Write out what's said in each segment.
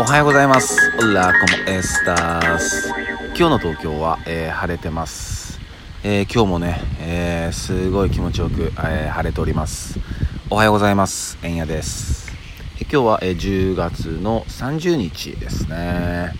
おはようございます。オラコモエスタス。今日の東京は、えー、晴れてます、えー、今日もね、えー、すごい気持ちよく、え晴れております。おはようございます。えんやです。今日は、え10月の30日ですね。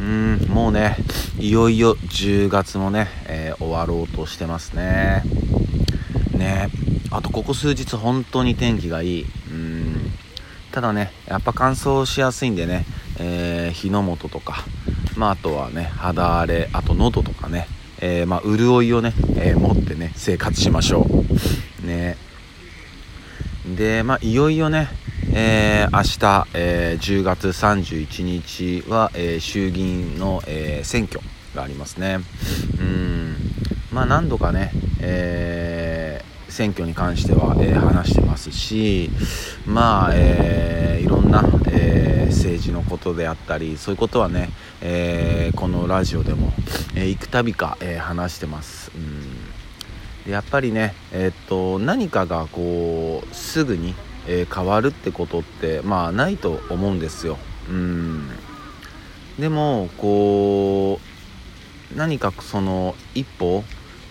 うんもうねいよいよ10月もね、え終わろうとしてますね。ねあとここ数日本当に天気がいい。ただねやっぱ乾燥しやすいんでね、えー、火の元とかまああとはね肌荒れあと喉とかね、えー、まあ潤いをね、えー、持ってね生活しましょう。ね。でまあいよいよねえー、明日、えー、10月31日は、えー、衆議院の、え、選挙がありますね。うん。まあ何度かね、えー選挙に関しては、えー、話してますしまあ、えー、いろんな、えー、政治のことであったりそういうことはね、えこのラジオでも、え行くたびか、え話してます。うんやっぱりね、えっと何かがこうすぐに、え変わるってことってまあないと思うんですよ。うんでもこう何かその一歩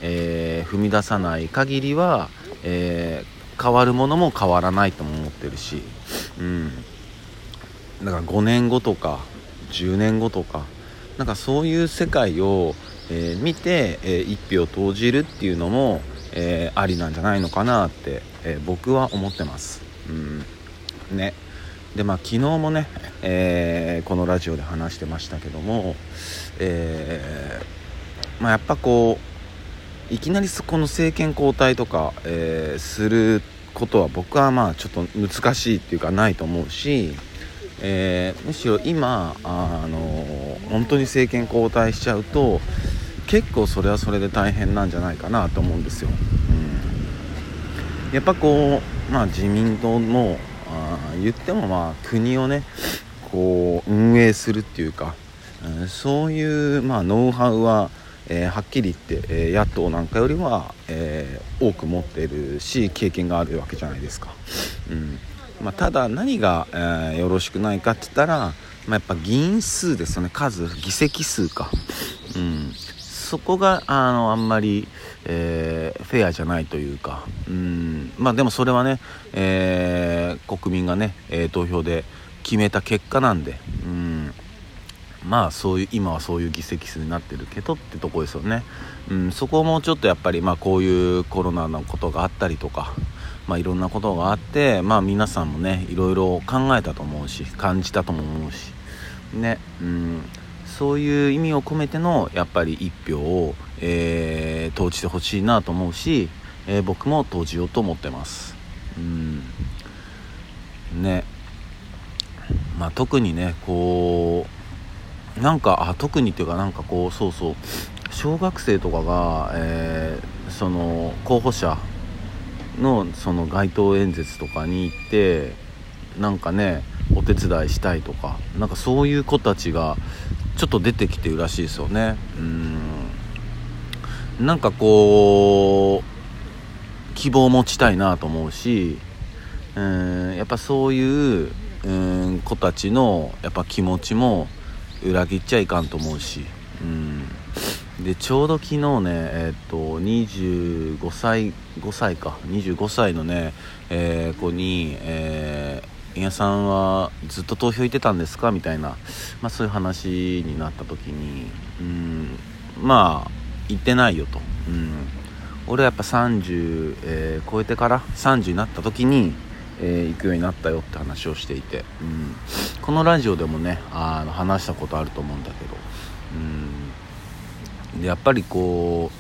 えー、踏み出さない限りは、えー、変わるものも変わらないとも思ってるし、うん、だから5年後とか10年後とかなんかそういう世界を、えー、見て、えー、一票投じるっていうのも、えー、ありなんじゃないのかなって、え僕は思ってます。うん。ね。でまあ昨日もね、えこのラジオで話してましたけども、えまあ、やっぱこういきなりそこの政権交代とか、えー、することは僕はまあちょっと難しいっていうかないと思うし、えー、むしろ今あの本当に政権交代しちゃうと結構それはそれで大変なんじゃないかなと思うんですよ。うん、やっぱこう、まあ、自民党もあ言ってもまあ国をねこう運営するっていうか、うん、そういうまあノウハウはえー、はっきり言って、えー、野党なんかよりは、えー、多く持っているし経験があるわけじゃないですか、うん。まあ、ただ何が、えー、よろしくないかって言ったら、まあ、やっぱ議員数ですよね。数議席数か、うん、そこがあのあんまり、え、フェアじゃないというか、うん。まあ、でもそれはね、え、国民がね、え、投票で決めた結果なんで、うん。まあそういう今はそういう議席数になってるけどってとこですよね、うん、そこもちょっとやっぱりまあこういうコロナのことがあったりとか、まあ、いろんなことがあってまあ皆さんもねいろいろ考えたと思うし感じたとも思うしねうんそういう意味を込めてのやっぱり1票を、えー、投じてほしいなと思うし、えー、僕も投じようと思ってます。うん。ね。まあ特にねこうなんかあ特にっていうかなんかこうそうそう。小学生とかが、えー、その候補者のその街頭演説とかに行ってなんかねお手伝いしたいとかなんかそういう子たちがちょっと出てきてるらしいですよね。うん。なんかこう希望を持ちたいなと思うしうんやっぱそういううん子たちのやっぱ気持ちも裏切っちゃいかんと思うし、うん、でちょうど昨日ねえっ、と25歳5歳か。25歳のね、えー、子に、えー、皆さんはずっと投票行ってたんですか？みたいな、まあ、そういう話になった時に、うん、まあ行ってないよと、うん、俺はやっぱ30、えー、超えてから30になった時にえー、行くようになったよって話をしていて、うん、このラジオでもねあの話したことあると思うんだけど、うん、でやっぱりこ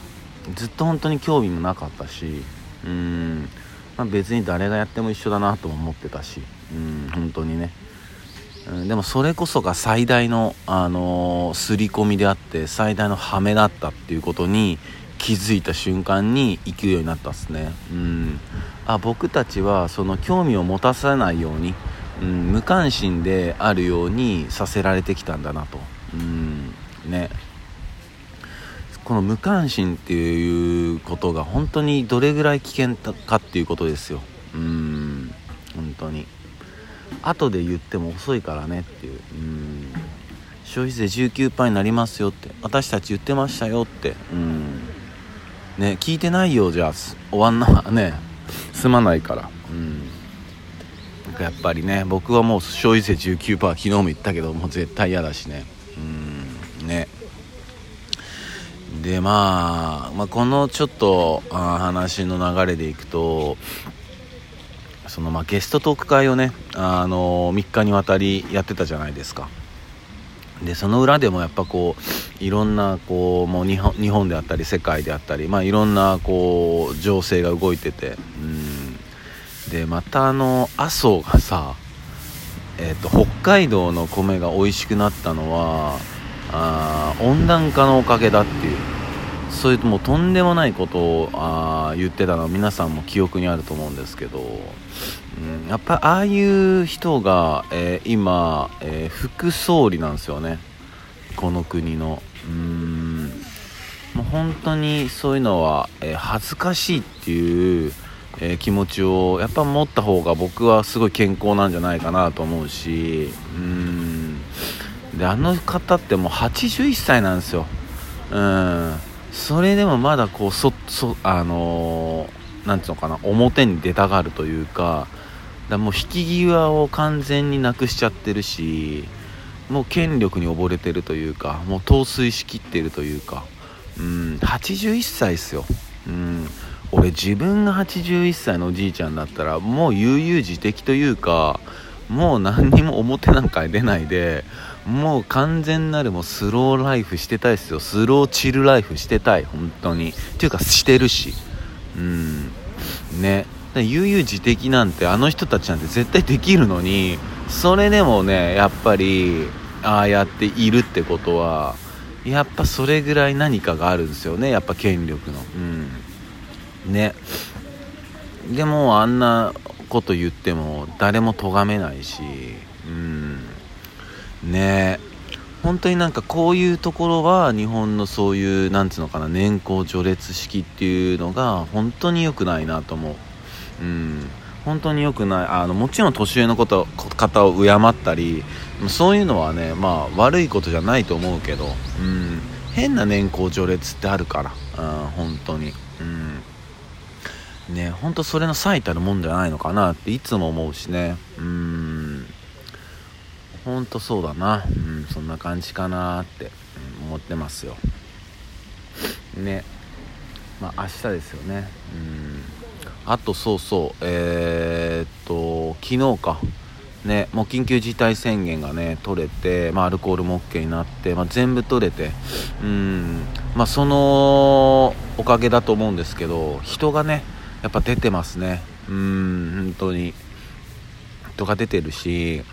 うずっと本当に興味もなかったし、うん。まあ、別に誰がやっても一緒だなとも思ってたし、うん、本当にね、うん、でもそれこそが最大の、あのー、刷り込みであって最大のハメだったっていうことに気づいた瞬間に生きるようになったっすね。うん。あ僕たちはその興味を持たせないように、うん、無関心であるようにさせられてきたんだなと。うん。ね。この無関心っていうことが本当にどれぐらい危険かっていうことですよ。うん。本当に。後で言っても遅いからねっていう。うん。消費税19%になりますよって。私たち言ってましたよって。うん。ね聞いてないよじゃあ終わんな ね済まないから。うん。なんかやっぱりね僕はもう消費税19%昨日も言ったけどもう絶対嫌だしね。うん。ね。で、まあ、まあこのちょっとあ話の流れでいくとそのまあゲストトーク会をね、あの3日にわたりやってたじゃないですか。でその裏でもやっぱこういろんなこうもう日本日本であったり世界であったり、まあ、いろんなこう情勢が動いててうん。でまたあの麻生がさ、えーと、北海道の米が美味しくなったのはあ温暖化のおかげだっていう。そういうもうとんでもないことをあ言ってたのは皆さんも記憶にあると思うんですけど、うん、やっぱああいう人が、えー、今、えー、副総理なんですよね。この国の。うん。もう本当にそういうのは、えー、恥ずかしいっていうえー、気持ちをやっぱ持った方が僕はすごい健康なんじゃないかなと思うしうん。であの方ってもう81歳なんですよ。うん。それでもまだこうそそあのー、ていうのかな表に出たがるというかだもう引き際を完全になくしちゃってるしもう権力に溺れてるというかもう陶酔しきってるというかうん81歳ですよ。うん俺自分が81歳のおじいちゃんだったらもう悠々自適というかもう何にも表なんか出ないでもう完全なるもうスローライフしてたいですよ。スローチルライフしてたい本当に。っていうかしてるし。うん。ね。悠々自適なんてあの人たちなんて絶対できるのにそれでもねやっぱりああやっているってことはやっぱそれぐらい何かがあるんですよね。やっぱ権力の。うん。ね。でもあんなこと言っても誰も咎めないしうん。ね。本当になんかこういうところは日本のそういうなんつうのかな年功序列式っていうのが本当に良くないなと思う。うん。本当に良くない。あのもちろん年上のこと方を敬ったりそういうのはねまあ悪いことじゃないと思うけどうん。変な年功序列ってあるから。うん本当に。ね本当それの最たるもんじゃないのかなっていつも思うしね。うん。本当そうだな。うんそんな感じかなって、思ってますよ。ね。まあ明日ですよね。うん。あとそうそう。えー、っと昨日か。ね、もう緊急事態宣言がね取れて、まあ、アルコールも OK になって、まあ、全部取れて。うん、まあ、そのおかげだと思うんですけど人がねやっぱ出てますね。うん本当に。人が出てるし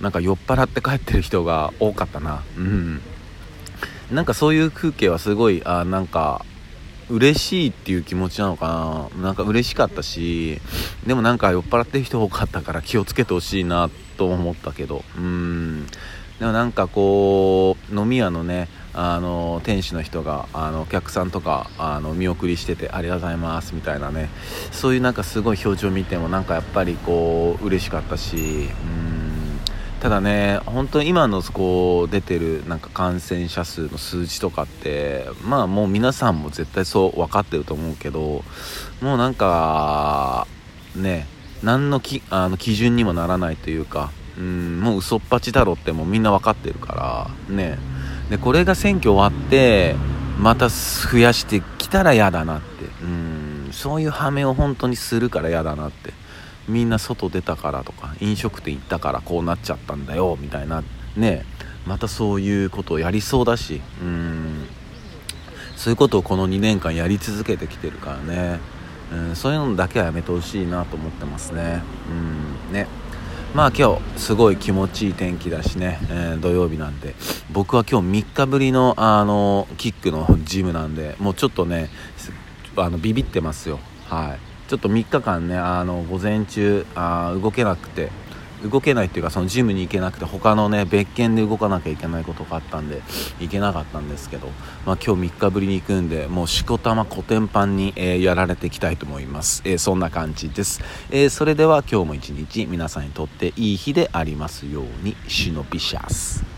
なんか酔っ払って帰ってる人が多かったな。うん。なんかそういう風景はすごいあなんか嬉しいっていう気持ちなのかな。なんか嬉しかったしでもなんか酔っ払ってる人多かったから気をつけてほしいなと思ったけど。うん。でもなんかこう飲み屋のねあの店主の人があのお客さんとかあの見送りしててありがとうございますみたいなねそういうなんかすごい表情を見てもなんかやっぱりこう嬉しかったしうん。ただね本当に今のこう出てるなんか感染者数の数字とかってまあもう皆さんも絶対そう分かってると思うけどもうなんかね何のきあの基準にもならないというかうんもう嘘っぱちだろってもうみんな分かってるからね。でこれが選挙終わってまた増やしてきたら嫌だなって。うんそういう羽目を本当にするから嫌だなって。みんな外出たからとか飲食店行ったからこうなっちゃったんだよみたいな。ね。またそういうことをやりそうだし。うん。そういうことをこの2年間やり続けてきてるからね、うん、そういうのだけはやめてほしいなと思ってますね。うんね。まあ今日すごい気持ちいい天気だしね、えー、土曜日なんで。僕は今日3日ぶりのあのキックのジムなんでもうちょっとねあのビビってますよ。はい。ちょっと3日間ねあの午前中あ動けなくて動けないっていうかそのジムに行けなくて他のね別件で動かなきゃいけないことがあったんで行けなかったんですけど、まあ、今日3日ぶりに行くんでもうしこたまコテンパンに、えー、やられていきたいと思います、えー、そんな感じです、えー、それでは今日も一日皆さんにとっていい日でありますようにシノピシャス。